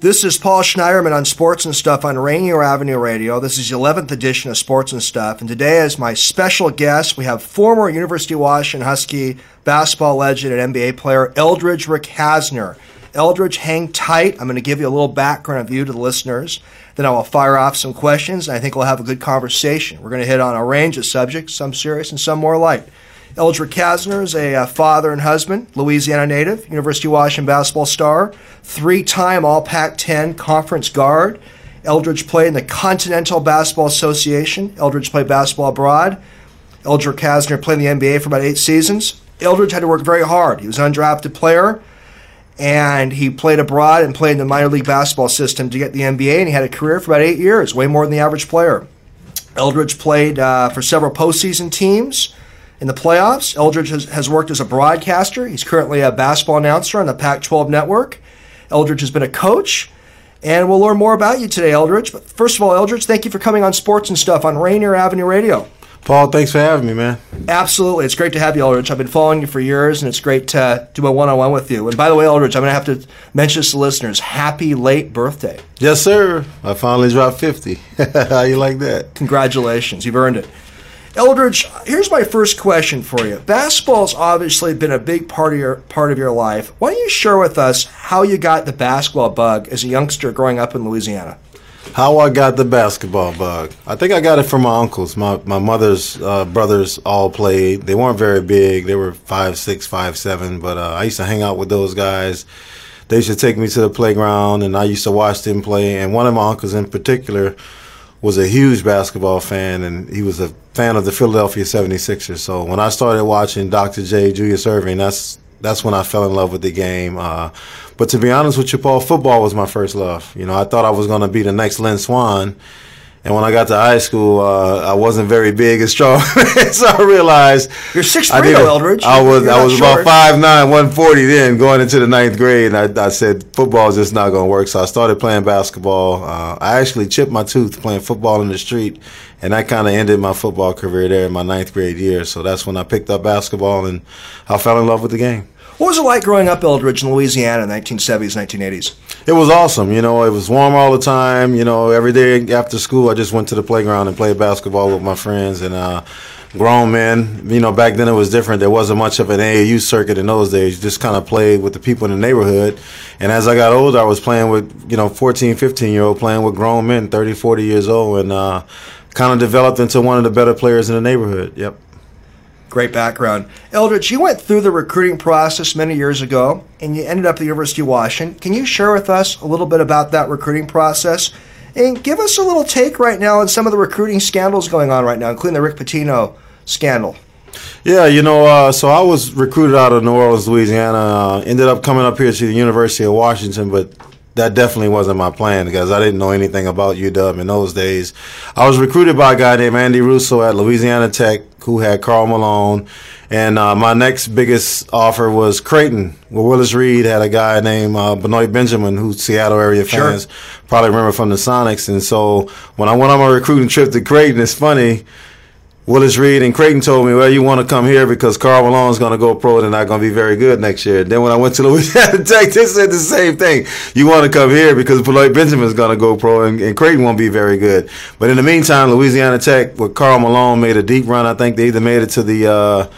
This is Paul Schneiderman on Sports and Stuff on Rainier Avenue Radio. This is the 11th edition of Sports and Stuff. And today, as my special guest, we have former University of Washington Husky basketball legend and NBA player Eldridge Recasner. Eldridge, hang tight. I'm going to give you a little background of view to the listeners. Then I will fire off some questions, and I think we'll have a good conversation. We're going to hit on a range of subjects, some serious and some more light. Eldridge Recasner is a uh, father and husband, Louisiana native, University of Washington basketball star, three time All Pac 10 conference guard. Eldridge played in the Continental Basketball Association. Eldridge played basketball abroad. Eldridge Recasner played in the NBA for about eight seasons. Eldridge had to work very hard. He was an undrafted player, and he played abroad and played in the minor league basketball system to get the NBA, and he had a career for about eight years, way more than the average player. Eldridge played uh, for several postseason teams in the playoffs. Eldridge has, has worked as a broadcaster. He's currently a basketball announcer on the Pac 12 network. Eldridge has been a coach. And we'll learn more about you today, Eldridge. But first of all, Eldridge, thank you for coming on Sports and Stuff on Rainier Avenue Radio. Paul, thanks for having me, man. Absolutely. It's great to have you, Eldridge. I've been following you for years, and it's great to do a one on one with you. And by the way, Eldridge, I'm going to have to mention this to listeners. Happy late birthday. Yes, sir. I finally dropped 50. How you like that? Congratulations. You've earned it. Eldridge, here's my first question for you. Basketball's obviously been a big part of your part of your life. Why don't you share with us how you got the basketball bug as a youngster growing up in Louisiana? How I got the basketball bug? I think I got it from my uncles. My my mother's uh, brothers all played. They weren't very big. They were five six, five seven. But uh, I used to hang out with those guys. They used to take me to the playground, and I used to watch them play. And one of my uncles in particular was a huge basketball fan, and he was a fan of the Philadelphia 76ers. So when I started watching Dr. J, Julius Erving, that's that's when I fell in love with the game. Uh, but to be honest with you, Paul, football was my first love. You know, I thought I was going to be the next Lynn Swann. And when I got to high school, uh, I wasn't very big and strong, so I realized you're six three, Eldridge. I was you're I was short. about five nine, one forty then, going into the ninth grade, and I, I said football is just not going to work. So I started playing basketball. Uh, I actually chipped my tooth playing football in the street, and that kind of ended my football career there in my ninth grade year. So that's when I picked up basketball, and I fell in love with the game. What was it like growing up, Eldridge, in Louisiana in the 1970s, 1980s? It was awesome. You know, it was warm all the time. You know, every day after school, I just went to the playground and played basketball with my friends and uh, grown men. You know, back then it was different. There wasn't much of an AAU circuit in those days. You just kind of played with the people in the neighborhood. And as I got older, I was playing with, you know, 14, 15 year old, playing with grown men, 30, 40 years old, and uh, kind of developed into one of the better players in the neighborhood. Yep. Great background. Eldridge, you went through the recruiting process many years ago and you ended up at the University of Washington. Can you share with us a little bit about that recruiting process? And give us a little take right now on some of the recruiting scandals going on right now, including the Rick Pitino scandal. Yeah, you know, uh, so I was recruited out of New Orleans, Louisiana. Uh, ended up coming up here to the University of Washington, but that definitely wasn't my plan because I didn't know anything about UW in those days. I was recruited by a guy named Andy Russo at Louisiana Tech who had Karl Malone. And uh, my next biggest offer was Creighton, where Willis Reed had a guy named uh, Benoit Benjamin, who Seattle area fans sure. probably remember from the Sonics. And so when I went on my recruiting trip to Creighton, it's funny – Willis Reed and Creighton told me, well, you want to come here because Karl Malone's going to go pro and they're not going to be very good next year. Then when I went to Louisiana Tech, they said the same thing. You want to come here because Benoit Benjamin's going to go pro and, and, Creighton won't be very good. But in the meantime, Louisiana Tech with Karl Malone made a deep run. I think they either made it to the uh,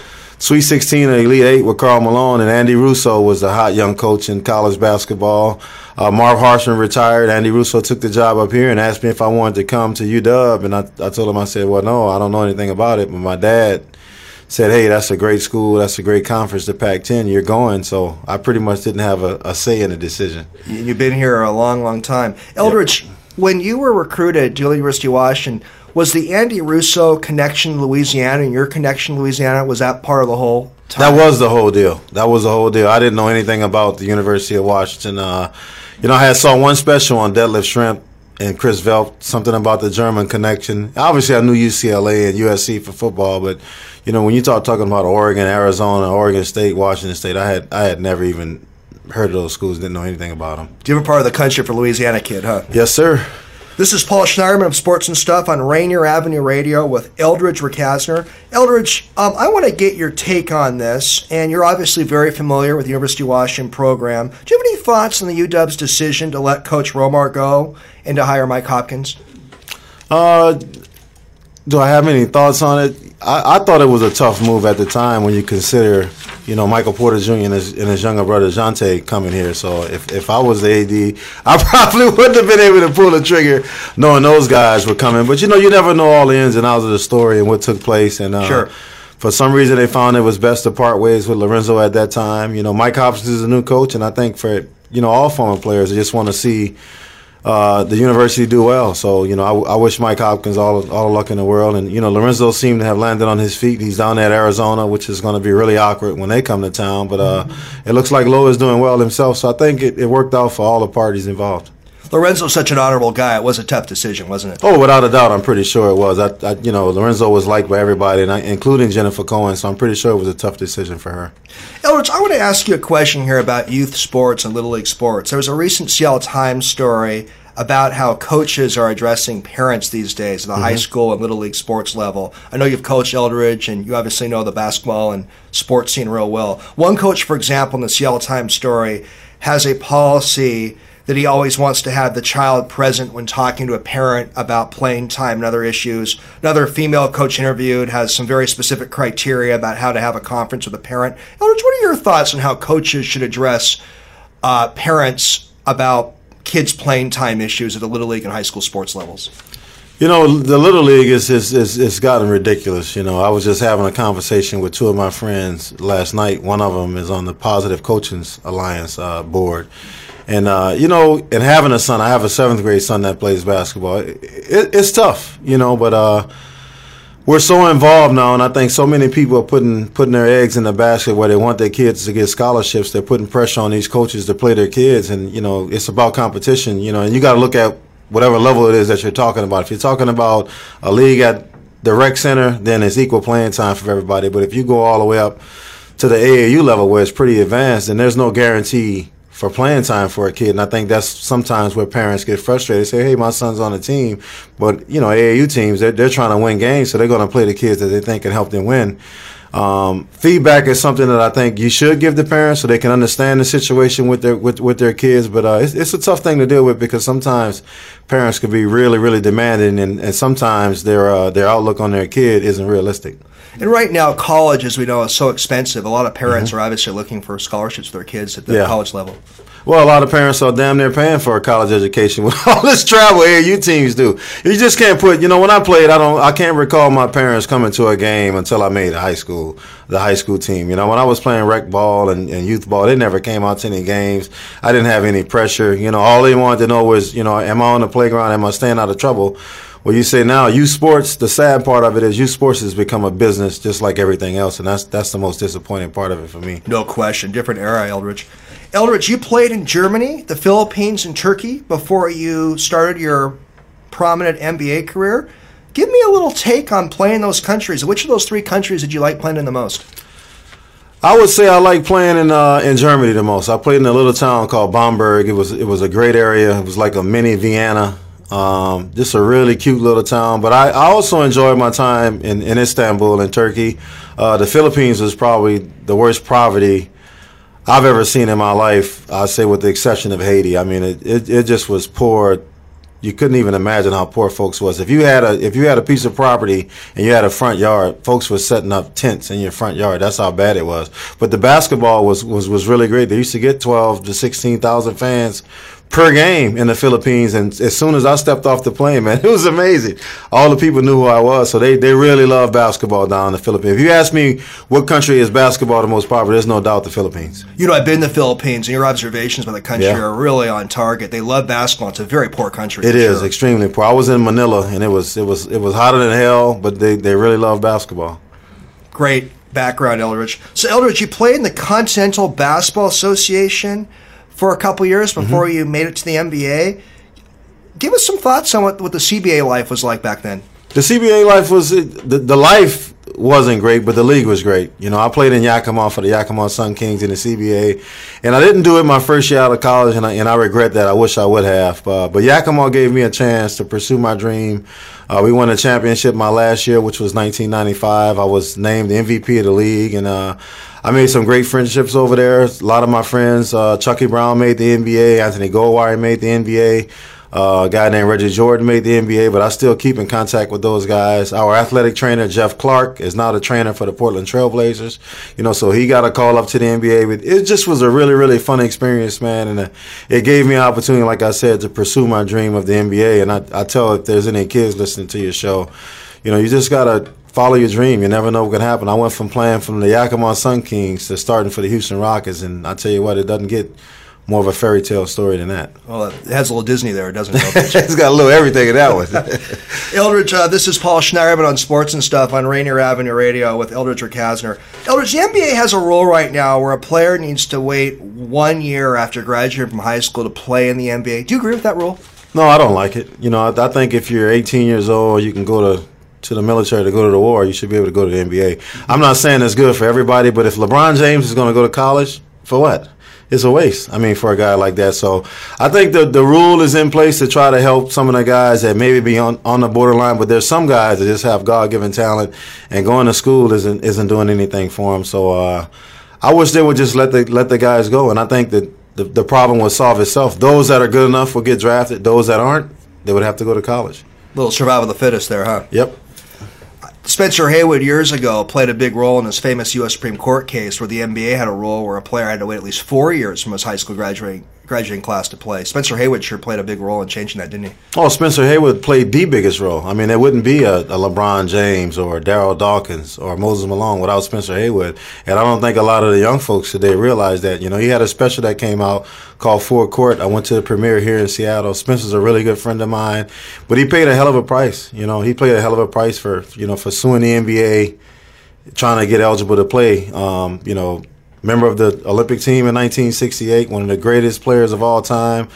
Sweet 16 or Elite 8 with Karl Malone, and Andy Russo was a hot young coach in college basketball. Uh, Marv Harshman retired. Andy Russo took the job up here and asked me if I wanted to come to UW, and I, I told him, I said, well, no, I don't know anything about it, but my dad said, hey, that's a great school, that's a great conference, the Pac-10, you're going. So I pretty much didn't have a, a say in the decision. You've been here a long, long time. Eldridge, yep. When you were recruited to the University of Washington, was the Andy Russo connection Louisiana and your connection Louisiana was that part of the whole? Time? That was the whole deal. That was the whole deal. I didn't know anything about the University of Washington. Uh, you know, I had saw one special on Detlef Schrempf and Chris Welp, something about the German connection. Obviously, I knew UCLA and USC for football, but you know, when you talk talking about Oregon, Arizona, Oregon State, Washington State, I had I had never even heard of those schools, didn't know anything about them. You Different part of the country for Louisiana kid, huh? Yes, sir. This is Paul Schneiderman of Sports and Stuff on Rainier Avenue Radio with Eldridge Recasner. Eldridge, um, I want to get your take on this, and you're obviously very familiar with the University of Washington program. Do you have any thoughts on the UW's decision to let Coach Romar go and to hire Mike Hopkins? Uh, do I have any thoughts on it? I, I, thought it was a tough move at the time when you consider, you know, Michael Porter Jr. and his, and his younger brother Jontay coming here. So if, if I was the AD, I probably wouldn't have been able to pull the trigger knowing those guys were coming. But you know, you never know all the ins and outs of the story and what took place. And uh, sure. For some reason, they found it was best to part ways with Lorenzo at that time. You know, Mike Hopkins is a new coach, and I think for you know all former players, they just want to see uh, the university do well. So you know, I, I, wish Mike Hopkins all all the luck in the world. And you know, Lorenzo seemed to have landed on his feet. He's down at Arizona, which is going to be really awkward when they come to town. But uh, mm-hmm. it looks like Lowe is doing well himself. So I think it, it worked out for all the parties involved. Lorenzo's such an honorable guy. It was a tough decision, wasn't it? Oh, without a doubt, I'm pretty sure it was. I, I you know, Lorenzo was liked by everybody, and I, including Jennifer Cohen. So I'm pretty sure it was a tough decision for her. Eldridge, I want to ask you a question here about youth sports and little league sports. There was a recent Seattle Times story about how coaches are addressing parents these days at the mm-hmm. high school and little league sports level. I know you've coached Eldridge and you obviously know the basketball and sports scene real well. One coach, for example, in the Seattle Times story, has a policy that he always wants to have the child present when talking to a parent about playing time and other issues. Another female coach interviewed has some very specific criteria about how to have a conference with a parent. Eldridge, what are your thoughts on how coaches should address uh, parents about kids' playing time issues at the little league and high school sports levels? You know, the little league is is, is is gotten ridiculous. You know, I was just having a conversation with two of my friends last night. One of them is on the Positive Coaching Alliance uh, board, and uh, you know, and having a son, I have a seventh grade son that plays basketball. It, it, it's tough, you know, but. Uh, we're so involved now, and I think so many people are putting putting their eggs in the basket where they want their kids to get scholarships. They're putting pressure on these coaches to play their kids, and you know it's about competition. You know, and you got to look at whatever level it is that you're talking about. If you're talking about a league at the rec center, then it's equal playing time for everybody. But if you go all the way up to the AAU level where it's pretty advanced, then there's no guarantee for playing time for a kid. And I think that's sometimes where parents get frustrated. Say, hey, my son's on the team. But, you know, AAU teams, they're, they're trying to win games, so they're going to play the kids that they think can help them win. Um, feedback is something that I think you should give the parents so they can understand the situation with their with, with their kids. But uh, it's, it's a tough thing to deal with because sometimes parents can be really really demanding, and, and sometimes their uh, their outlook on their kid isn't realistic. And right now, college, as we know, is so expensive. A lot of parents mm-hmm. are obviously looking for scholarships for their kids at the yeah. college level. Well, a lot of parents are damn near paying for a college education with all this travel AAU teams do. You just can't put, you know, when I played, I don't, I can't recall my parents coming to a game until I made high school, the high school team. You know, when I was playing rec ball and, and youth ball, they never came out to any games. I didn't have any pressure. You know, all they wanted to know was, you know, am I on the playground? Am I staying out of trouble? Well, you say now, youth sports. The sad part of it is, youth sports has become a business, just like everything else, and that's that's the most disappointing part of it for me. No question, different era, Eldridge. Eldridge, you played in Germany, the Philippines, and Turkey before you started your prominent NBA career. Give me a little take on playing those countries. Which of those three countries did you like playing in the most? I would say I like playing in uh, in Germany the most. I played in a little town called Bamberg. It was it was a great area. It was like a mini Vienna. Um, just a really cute little town. But I, I also enjoyed my time in, in Istanbul in Turkey. Uh, the Philippines was probably the worst poverty I've ever seen in my life. I say, with the exception of Haiti. I mean, it, it, it just was poor you couldn't even imagine how poor folks was. If you had a if you had a piece of property and you had a front yard, folks were setting up tents in your front yard. That's how bad it was. But the basketball was was, was really great. They used to get twelve to sixteen thousand fans per game in the Philippines. And as soon as I stepped off the plane, man, it was amazing. All the people knew who I was. So they, they really love basketball down in the Philippines. If you ask me what country is basketball the most popular, there's no doubt the Philippines. You know, I've been to the Philippines, and your observations about the country yeah. are really on target. They love basketball. It's a very poor country. It is sure. extremely poor. I was in Manila, and it was it was it was hotter than hell, but they, they really love basketball. Great background, Eldridge. So, Eldridge, you played in the Continental Basketball Association for a couple years mm-hmm. before mm-hmm. you made it to the NBA. Give us some thoughts on what, what the CBA life was like back then. The CBA life was the, the life wasn't great, but the league was great. You know, I played in Yakima for the Yakima Sun Kings in the CBA, and I didn't do it my first year out of college, and I, and I regret that. I wish I would have. Uh, but Yakima gave me a chance to pursue my dream. Uh, we won a championship my last year, which was 1995. I was named the MVP of the league, and uh, I made some great friendships over there. A lot of my friends, uh, Chucky Brown made the NBA, Anthony Goldwire made the NBA. Uh, a guy named Reggie Jordan made the NBA, but I still keep in contact with those guys. Our athletic trainer, Jeff Clark, is now the trainer for the Portland Trailblazers. You know, so he got a call up to the NBA. But It just was a really, really fun experience, man. And uh, it gave me an opportunity, like I said, to pursue my dream of the NBA. And I, I tell if there's any kids listening to your show, you know, you just got to follow your dream. You never know what can happen. I went from playing from the Yakima Sun Kings to starting for the Houston Rockets. And I tell you what, it doesn't get – more of a fairy tale story than that. Well, it has a little Disney there, doesn't it? it's got a little everything in that one. Eldridge, uh, this is Paul Schneiderman on Sports and Stuff on Rainier Avenue Radio with Eldridge Recasner. Eldridge, the NBA has a rule right now where a player needs to wait one year after graduating from high school to play in the NBA. Do you agree with that rule? No, I don't like it. You know, I, I think if you're 18 years old, you can go to to the military to go to the war, you should be able to go to the NBA. I'm not saying it's good for everybody, but if LeBron James is going to go to college, for what? It's a waste. I mean, for a guy like that. So I think the the rule is in place to try to help some of the guys that maybe be on, on the borderline. But there's some guys that just have God given talent, and going to school isn't isn't doing anything for them. So uh, I wish they would just let the let the guys go. And I think that the the problem would solve itself. Those that are good enough will get drafted. Those that aren't, they would have to go to college. Little survival of the fittest there, huh? Yep. Spencer Haywood years ago played a big role in his famous U.S. Supreme Court case where the NBA had a rule where a player had to wait at least four years from his high school graduating graduating class to play. Spencer Haywood sure played a big role in changing that, didn't he? Oh, Spencer Haywood played the biggest role. I mean, there wouldn't be a, a LeBron James or Darryl Dawkins or Moses Malone without Spencer Haywood. And I don't think a lot of the young folks today realize that. You know, he had a special that came out called Full Court. I went to the premiere here in Seattle. Spencer's a really good friend of mine, but he paid a hell of a price. You know, he paid a hell of a price for, you know, for suing the NBA, trying to get eligible to play. Um, you know, member of the Olympic team in 1968, one of the greatest players of all time.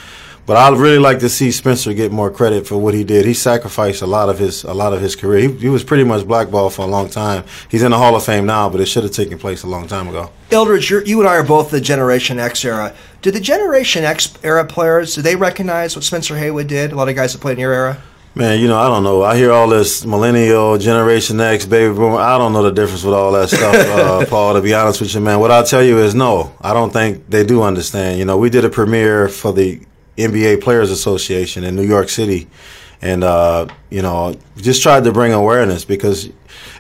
But I'd really like to see Spencer get more credit for what he did. He sacrificed a lot of his a lot of his career. He, he was pretty much blackballed for a long time. He's in the Hall of Fame now, but it should have taken place a long time ago. Eldridge, you and I are both the Generation X era. Did the Generation X era players do they recognize what Spencer Haywood did? A lot of guys that played in your era. Man, you know, I don't know. I hear all this millennial, Generation X, baby boomer. I don't know the difference with all that stuff, uh, Paul, to be honest with you, man. What I'll tell you is no, I don't think they do understand. You know, we did a premiere for the NBA Players Association in New York City. And, uh, you know, just tried to bring awareness because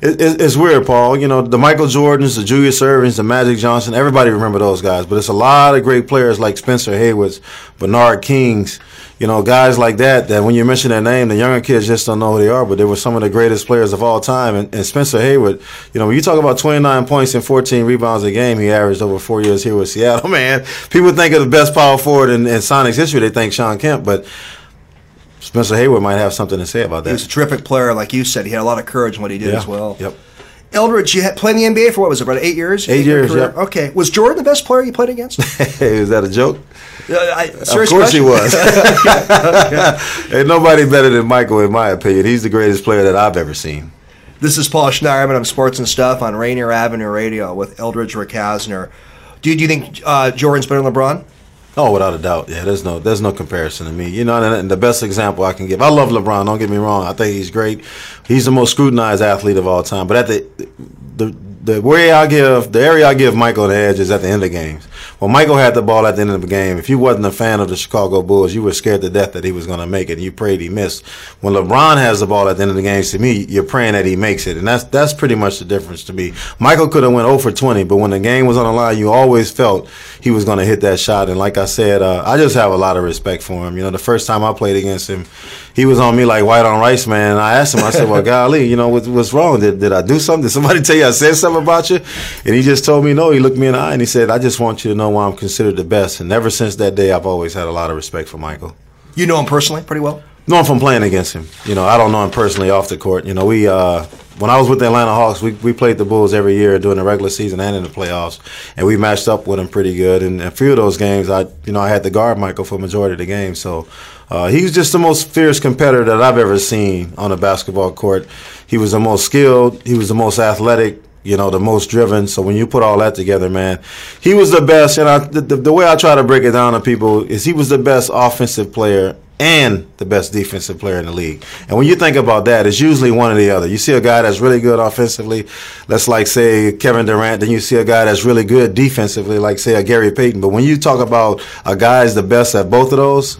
it, it, it's weird, Paul. You know, the Michael Jordans, the Julius Ervings, the Magic Johnson, everybody remember those guys. But it's a lot of great players like Spencer Haywoods, Bernard Kings, you know, guys like that, that when you mention their name, the younger kids just don't know who they are, but they were some of the greatest players of all time. And, and Spencer Haywood, you know, when you talk about 29 points and 14 rebounds a game, he averaged over four years here with Seattle, man. People think of the best power forward in, in Sonics history, they think Shawn Kemp, but Spencer Haywood might have something to say about that. He was a terrific player, like you said. He had a lot of courage in what he did yeah. as well. Yep. Eldridge, you had played in the NBA for what was it, about eight years? Eight years, yeah. Okay. Was Jordan the best player you played against? Is that a joke? Uh, I, of course question? he was. Ain't nobody better than Michael, in my opinion. He's the greatest player that I've ever seen. This is Paul Schneiderman. I'm Sports and Stuff on Rainier Avenue Radio with Eldridge Recasner. Do, do you think uh, Jordan's better than LeBron? Oh, without a doubt. Yeah, there's no there's no comparison to me. You know, and the best example I can give. I love LeBron. Don't get me wrong. I think he's great. He's the most scrutinized athlete of all time. But at the the the way I give the area I give Michael the edge is at the end of games. When Michael had the ball at the end of the game, if you wasn't a fan of the Chicago Bulls, you were scared to death that he was going to make it. and You prayed he missed. When LeBron has the ball at the end of the game, to me, you're praying that he makes it, and that's that's pretty much the difference to me. Michael could have went 0 for 20, but when the game was on the line, you always felt he was going to hit that shot. And like I said, uh, I just have a lot of respect for him. You know, the first time I played against him, he was on me like white on rice, man. And I asked him, I said, "Well, golly, you know what, what's wrong? Did did I do something? Did somebody tell you I said something about you?" And he just told me no. He looked me in the eye and he said, "I just want you to know why I'm considered the best." And ever since that day, I've always had a lot of respect for Michael. You know him personally pretty well. Know him from playing against him. You know, I don't know him personally off the court. You know, we uh, when I was with the Atlanta Hawks, we, we played the Bulls every year during the regular season and in the playoffs, and we matched up with them pretty good. And a few of those games, I you know I had to guard Michael for majority of the game, so uh, he was just the most fierce competitor that I've ever seen on a basketball court. He was the most skilled. He was the most athletic you know, the most driven. So when you put all that together, man, he was the best. And I, the, the, way I try to break it down to people is he was the best offensive player and the best defensive player in the league. And when you think about that, it's usually one or the other. You see a guy that's really good offensively, let's like say Kevin Durant, then you see a guy that's really good defensively, like say a Gary Payton. But when you talk about a guy is the best at both of those,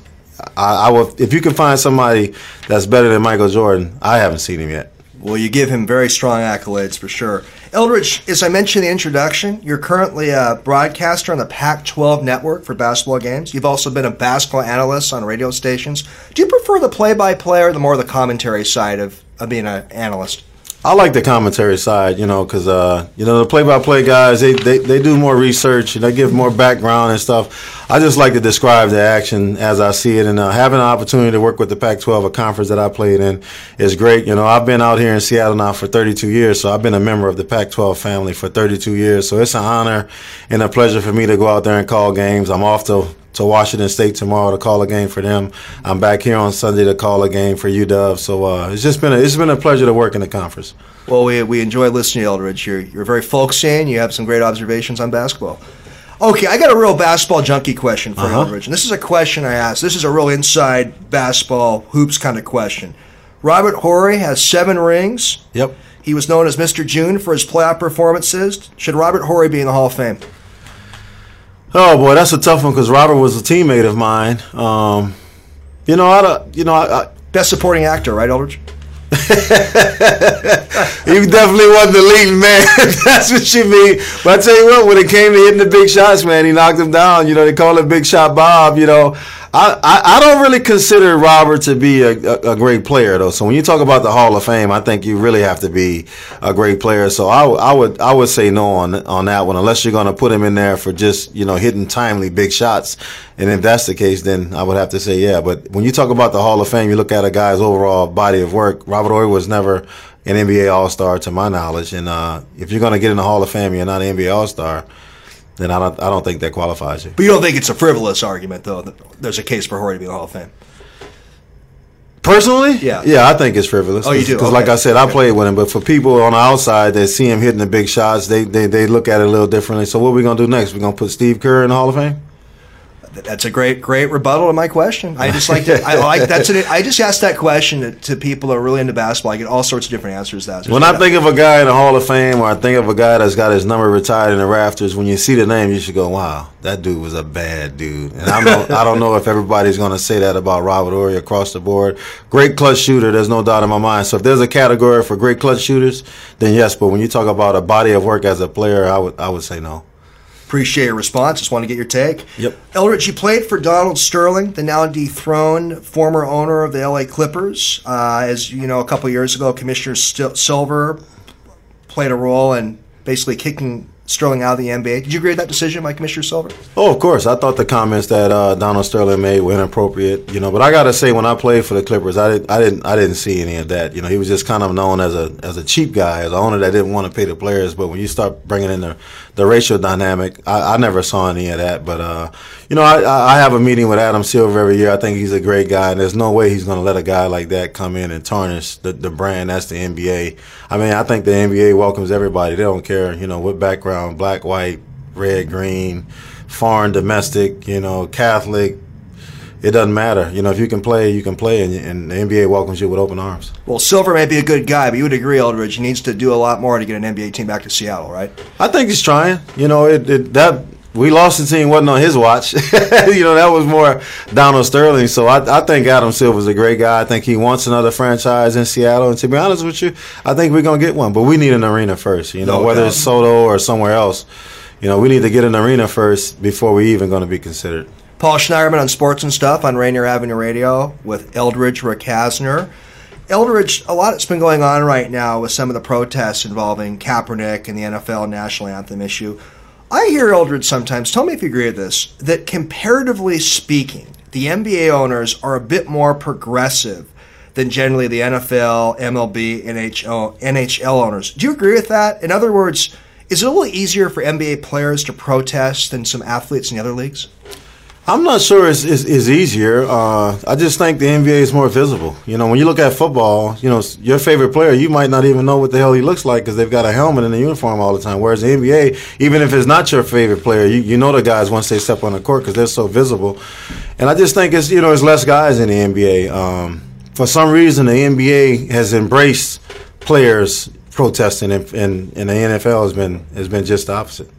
I, I will. If you can find somebody that's better than Michael Jordan, I haven't seen him yet. Well, you give him very strong accolades for sure. Eldridge, as I mentioned in the introduction, you're currently a broadcaster on the Pac 12 network for basketball games. You've also been a basketball analyst on radio stations. Do you prefer the play by play or the more the commentary side of, of being an analyst? I like the commentary side, you know, because uh, you know the play-by-play guys they, they they do more research and they give more background and stuff. I just like to describe the action as I see it, and uh, having an opportunity to work with the Pac-12, a conference that I played in, is great. You know, I've been out here in Seattle now for 32 years, so I've been a member of the Pac-12 family for 32 years. So it's an honor and a pleasure for me to go out there and call games. I'm off to to Washington State tomorrow to call a game for them. I'm back here on Sunday to call a game for UW. So uh, it's just been a, it's been a pleasure to work in the conference. Well, we, we enjoy listening to Eldridge. You're, you're very folksy and you have some great observations on basketball. Okay, I got a real basketball junkie question for uh-huh. Eldridge. And this is a question I asked. This is a real inside basketball hoops kind of question. Robert Horry has seven rings. Yep. He was known as Mr. June for his playoff performances. Should Robert Horry be in the Hall of Fame? Oh boy, that's a tough one because Robert was a teammate of mine. Um, you know, I, you know, I, I, best supporting actor, right, Eldridge? he definitely wasn't the leading man. That's what you mean. But I tell you what, when it came to hitting the big shots, man, he knocked them down. You know, they call it Big Shot Bob. You know, I, I, don't really consider Robert to be a, a, a, great player though. So when you talk about the Hall of Fame, I think you really have to be a great player. So I, I would I would say no on on that one unless you're going to put him in there for just you know hitting timely big shots. And if that's the case, then I would have to say yeah. But when you talk about the Hall of Fame, you look at a guy's overall body of work. Robert Horry was never an NBA All Star to my knowledge, and uh, if you're going to get in the Hall of Fame, you're not an NBA All Star then I don't I don't think that qualifies you. But you don't think it's a frivolous argument, though. That there's a case for Horry to be in the Hall of Fame. Personally, yeah, yeah, I think it's frivolous. Oh, you do? Because, okay. like I said, I played with him. But for people on the outside that see him hitting the big shots, they they, they look at it a little differently. So, what are we gonna do next? We're gonna put Steve Kerr in the Hall of Fame? That's a great, great rebuttal to my question. I just like to, I like that's an, I just ask that question to, to, people that are really into basketball. I get all sorts of different answers. To that. When I think of a guy in the Hall of Fame, or I think of a guy that's got his number retired in the rafters, when you see the name, you should go, "Wow, that dude was a bad dude." And I don't, I don't know if everybody's going to say that about Robert Horry across the board. Great clutch shooter, there's no doubt in my mind. So if there's a category for great clutch shooters, then yes. But when you talk about a body of work as a player, I would, I would say no. Appreciate your response. Just want to get your take. Yep. Eldridge, you played for Donald Sterling, the now dethroned former owner of the LA Clippers. Uh, as you know, a couple years ago, Commissioner Silver played a role in basically kicking Sterling out of the NBA. Did you agree with that decision by Commissioner Silver? Oh, of course. I thought the comments that uh, Donald Sterling made were inappropriate. You know, but I got to say, when I played for the Clippers, I didn't, I didn't, I didn't see any of that. You know, he was just kind of known as a as a cheap guy, as an owner that didn't want to pay the players. But when you start bringing in the the racial dynamic, I, I never saw any of that. But uh, you know, I, I have a meeting with Adam Silver every year. I think he's a great guy, and there's no way he's going to let a guy like that come in and tarnish the, the brand. That's the NBA. I mean, I think the NBA welcomes everybody. They don't care, you know, what background, black, white red, green, foreign, domestic, you know, Catholic. It doesn't matter. You know, if you can play, you can play, and, and, the NBA welcomes you with open arms. Well, Silver may be a good guy, but you would agree, Eldridge, he needs to do a lot more to get an NBA team back to Seattle, right? I think he's trying. You know, it, it that we lost the team wasn't on his watch. you know, that was more Donald Sterling. So I, I think Adam Silver's a great guy. I think he wants another franchise in Seattle. And to be honest with you, I think we're gonna get one. But we need an arena first. You know, no whether it's SoDo or somewhere else you know, we need to get an arena first before we even going to be considered. Paul Schneiderman on Sports and Stuff on Rainier Avenue Radio with Eldridge Recasner. Eldridge, a lot has been going on right now with some of the protests involving Kaepernick and the NFL national anthem issue. I hear Eldridge sometimes, tell me if you agree with this, that comparatively speaking, the NBA owners are a bit more progressive than generally the NFL, MLB, NHL, NHL owners. Do you agree with that? In other words, is it a little easier for NBA players to protest than some athletes in the other leagues? I'm not sure it's, it's, it's easier. Uh, I just think the NBA is more visible. You know, when you look at football, you know, your favorite player, you might not even know what the hell he looks like because they've got a helmet and a uniform all the time. Whereas the NBA, even if it's not your favorite player, you, you know the guys once they step on the court because they're so visible. And I just think it's, you know, there's less guys in the NBA. Um, for some reason, the NBA has embraced players protesting, and, and, and the NFL has been has been just the opposite.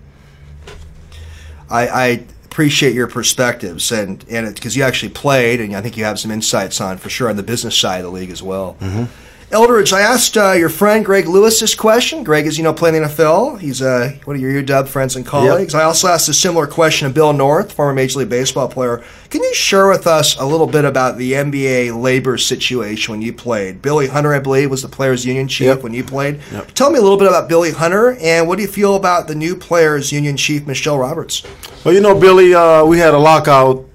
I, I appreciate your perspectives and and because you actually played and I think you have some insights on for sure on the business side of the league as well. Mm-hmm. Eldridge, I asked uh, your friend Greg Lewis this question. Greg is, you know, playing in the NFL. He's uh, one of your UW friends and colleagues. Yep. I also asked a similar question of Bill North, former Major League Baseball player. Can you share with us a little bit about the NBA labor situation when you played? Billy Hunter, I believe, was the players' union chief yep. when you played. Yep. Tell me a little bit about Billy Hunter, and what do you feel about the new players' union chief, Michelle Roberts? Well, you know, Billy, uh, we had a lockout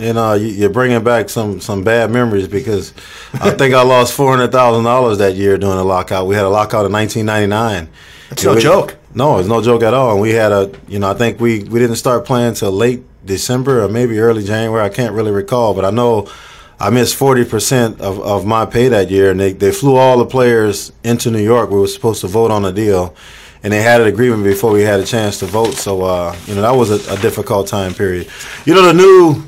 and uh, you're bringing back some some bad memories because I think I lost four hundred thousand dollars that year during the lockout. We had a lockout in 1999. That's no we, joke. No, it's no joke at all. And we had a, you know, I think we we didn't start playing till late December or maybe early January. I can't really recall, but I know I missed forty percent of, of my pay that year, and they they flew all the players into New York. We were supposed to vote on a deal. And they had an agreement before we had a chance to vote, so uh, you know that was a, a difficult time period. You know the new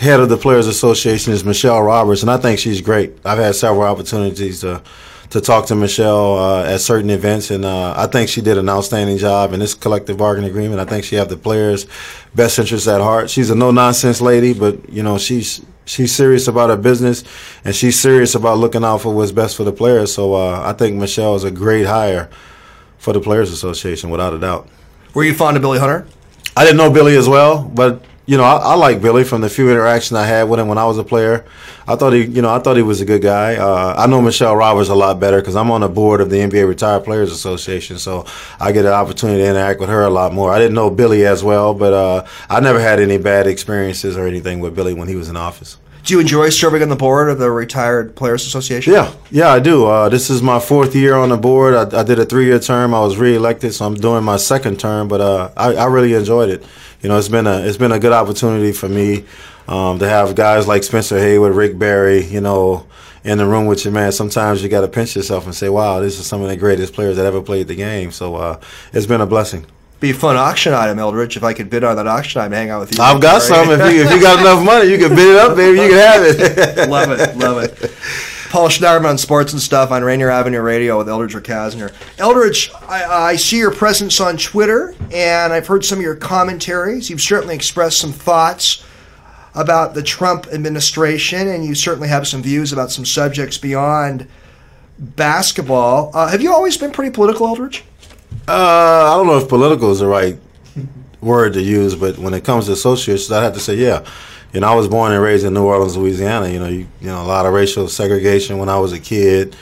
head of the Players Association is Michelle Roberts, and I think she's great. I've had several opportunities to to talk to Michelle uh, at certain events, and uh, I think she did an outstanding job in this collective bargaining agreement. I think she has the players' best interests at heart. She's a no nonsense lady, but you know she's she's serious about her business, and she's serious about looking out for what's best for the players. So uh, I think Michelle is a great hire for the Players Association, without a doubt. Were you fond of Billy Hunter? I didn't know Billy as well, but you know, I, I, like Billy from the few interactions I had with him when I was a player. I thought he, you know, I thought he was a good guy. Uh, I know Michelle Roberts a lot better because I'm on the board of the NBA Retired Players Association, so I get an opportunity to interact with her a lot more. I didn't know Billy as well, but uh, I never had any bad experiences or anything with Billy when he was in office. Do you enjoy serving on the board of the Retired Players Association? Yeah, yeah, I do. Uh, this is my fourth year on the board. I, I did a three-year term. I was reelected, so I'm doing my second term. But uh, I, I, really enjoyed it. You know, it's been a it's been a good opportunity for me um, to have guys like Spencer Haywood, Rick Barry. You know, in the room with you, man. Sometimes you got to pinch yourself and say, "Wow, this is some of the greatest players that ever played the game." So uh, it's been a blessing be a fun auction item, Eldridge. If I could bid on that auction item, hang out with you. I've got some. If you if you got enough money, you can bid it up, baby. You can have it. love it, love it. Paul Schneiderman on sports and stuff on Rainier Avenue Radio with Eldridge Recasner. Eldridge, I, I, see your presence on Twitter, and I've heard some of your commentaries. You've certainly expressed some thoughts about the Trump administration, and you certainly have some views about some subjects beyond basketball. Uh, have you always been pretty political, Eldridge? Uh, I don't know if political is the right word to use, but when it comes to associations, I have to say, yeah. You know, I was born and raised in New Orleans, Louisiana. You know, you, you know, a lot of racial segregation when I was a kid.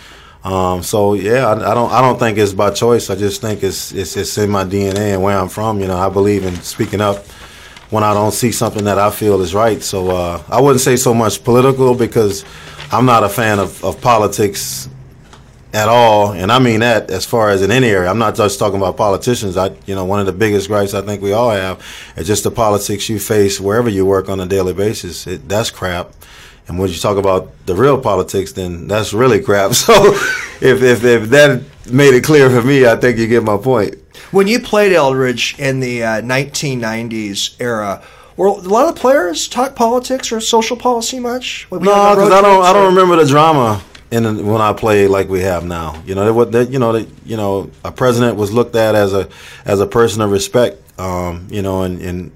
Um, so yeah, I, I, don't I don't think it's by choice. I just think it's, it's it's in my DNA and where I'm from. You know, I believe in speaking up when I don't see something that I feel is right. So uh, I wouldn't say so much political because I'm not a fan of, of politics at all, and I mean that as far as in any area. I'm not just talking about politicians. I, you know, one of the biggest gripes I think we all have is just the politics you face wherever you work on a daily basis. It, that's crap. And when you talk about the real politics, then that's really crap. So, if, if if that made it clear for me, I think you get my point. When you played Eldridge in the uh, 1990s era, were a lot of players talk politics or social policy much? no, because I don't. I don't remember the drama in when I played like we have now. You know, what you know, that, you know, a president was looked at as a as a person of respect. Um, you know, and, and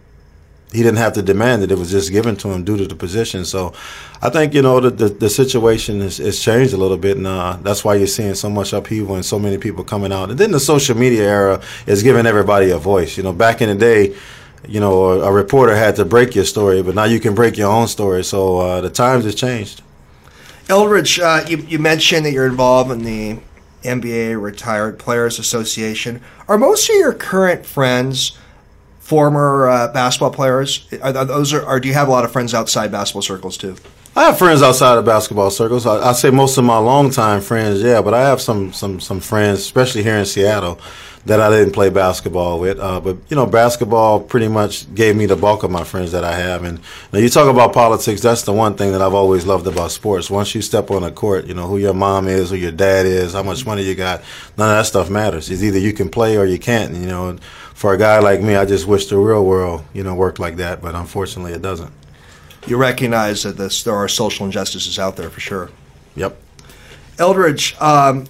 he didn't have to demand it; it was just given to him due to the position. So, I think you know the the, the situation has, has, changed a little bit, and uh, that's why you're seeing so much upheaval and so many people coming out. And then the social media era is giving everybody a voice. You know, back in the day you know, a, a, reporter had to break your story, but now you can break your own story. So uh, the times has changed. Eldridge, uh, you, you mentioned that you're involved in the NBA Retired Players Association. Are most of your current friends former uh, basketball players? Are, are those are, or do you have a lot of friends outside basketball circles too? I have friends outside of basketball circles. I, I say most of my longtime friends, yeah, but I have some some some friends, especially here in Seattle, that I didn't play basketball with. Uh, but you know, basketball pretty much gave me the bulk of my friends that I have. And now you talk about politics. That's the one thing that I've always loved about sports. Once you step on a court, you know who your mom is, who your dad is, how much money you got. None of that stuff matters. It's either you can play or you can't. You know, for a guy like me, I just wish the real world, you know, worked like that. But unfortunately, it doesn't you recognize that this, there are social injustices out there for sure. Yep. Eldridge, um,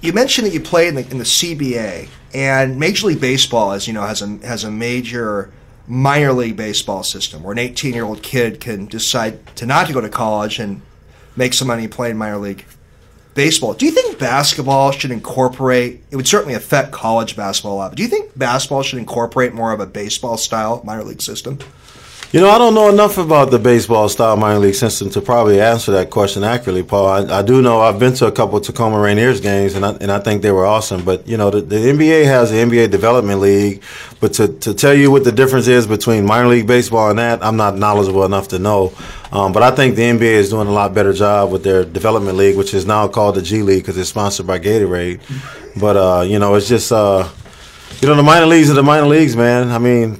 you mentioned that you play in the, in the CBA, and Major League Baseball, as you know, has a has a major minor league baseball system where an 18 year old kid can decide to not to go to college and make some money playing minor league baseball. Do you think basketball should incorporate? It would certainly affect college basketball a lot. But do you think basketball should incorporate more of a baseball style minor league system? You know, I don't know enough about the baseball style minor league system to probably answer that question accurately, Paul. I, I do know I've been to a couple Tacoma Rainiers games, and I, and I think they were awesome. But, you know, the, the NBA has the NBA Development League. But to, to tell you what the difference is between minor league baseball and that, I'm not knowledgeable enough to know. Um, but I think the NBA is doing a lot better job with their development league, which is now called the G League because it's sponsored by Gatorade. But, uh, you know, it's just, uh, you know, the minor leagues are the minor leagues, man. I mean,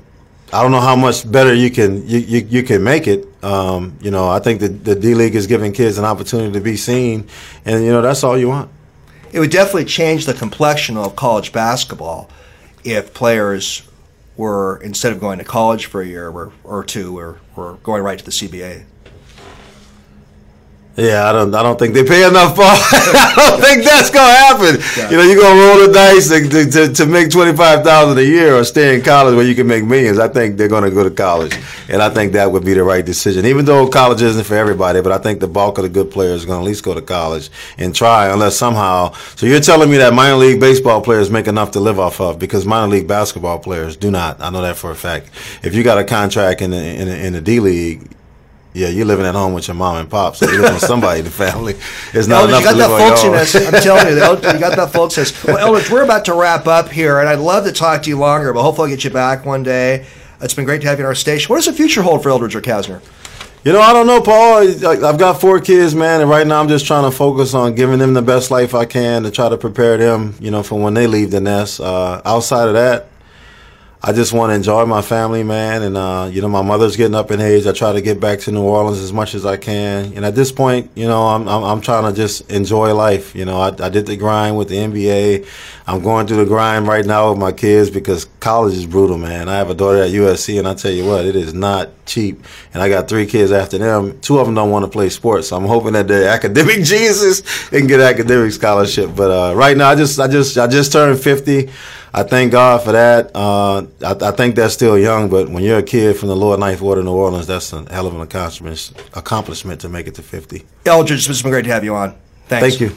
I don't know how much better you can you, you, you can make it. Um, you know, I think the the D League is giving kids an opportunity to be seen, and you know that's all you want. It would definitely change the complexion of college basketball if players were instead of going to college for a year or, or two, or, or going right to the CBA. Yeah, I don't. I don't think they pay enough for. I don't think that's gonna happen. Yeah. You know, you're gonna roll the dice to, to, to make twenty five thousand a year or stay in college where you can make millions. I think they're gonna go to college, and I think that would be the right decision. Even though college isn't for everybody, but I think the bulk of the good players are gonna at least go to college and try, unless somehow. So you're telling me that minor league baseball players make enough to live off of because minor league basketball players do not. I know that for a fact. If you got a contract in the in the, in the D league yeah, you're living at home with your mom and pop, so you live with somebody in the family. It's not Eldridge, enough you got that folksiness. I'm telling you, you got that folksiness. Well, Eldridge, we're about to wrap up here, and I'd love to talk to you longer, but hopefully I'll get you back one day. It's been great to have you on our station. What does the future hold for Eldridge Recasner? You know, I don't know, Paul. I've got four kids, man, and right now I'm just trying to focus on giving them the best life I can to try to prepare them, you know, for when they leave the nest. Uh, outside of that, I just want to enjoy my family, man. And, uh, you know, my mother's getting up in age. I try to get back to New Orleans as much as I can. And at this point, you know, I'm, I'm, I'm trying to just enjoy life. You know, I, I did the grind with the NBA. I'm going through the grind right now with my kids because college is brutal, man. I have a daughter at USC, and I tell you what, it is not cheap. And I got three kids after them. Two of them don't want to play sports, so I'm hoping that the academic Jesus can get academic scholarship. But uh, right now, I just, I just, I just turned 50. I thank God for that. Uh, I, I, think that's still young, but when you're a kid from the lower ninth ward of New Orleans, that's a hell of an accomplishment, accomplishment to make it to 50. Eldridge, it's been great to have you on. Thanks. Thank you.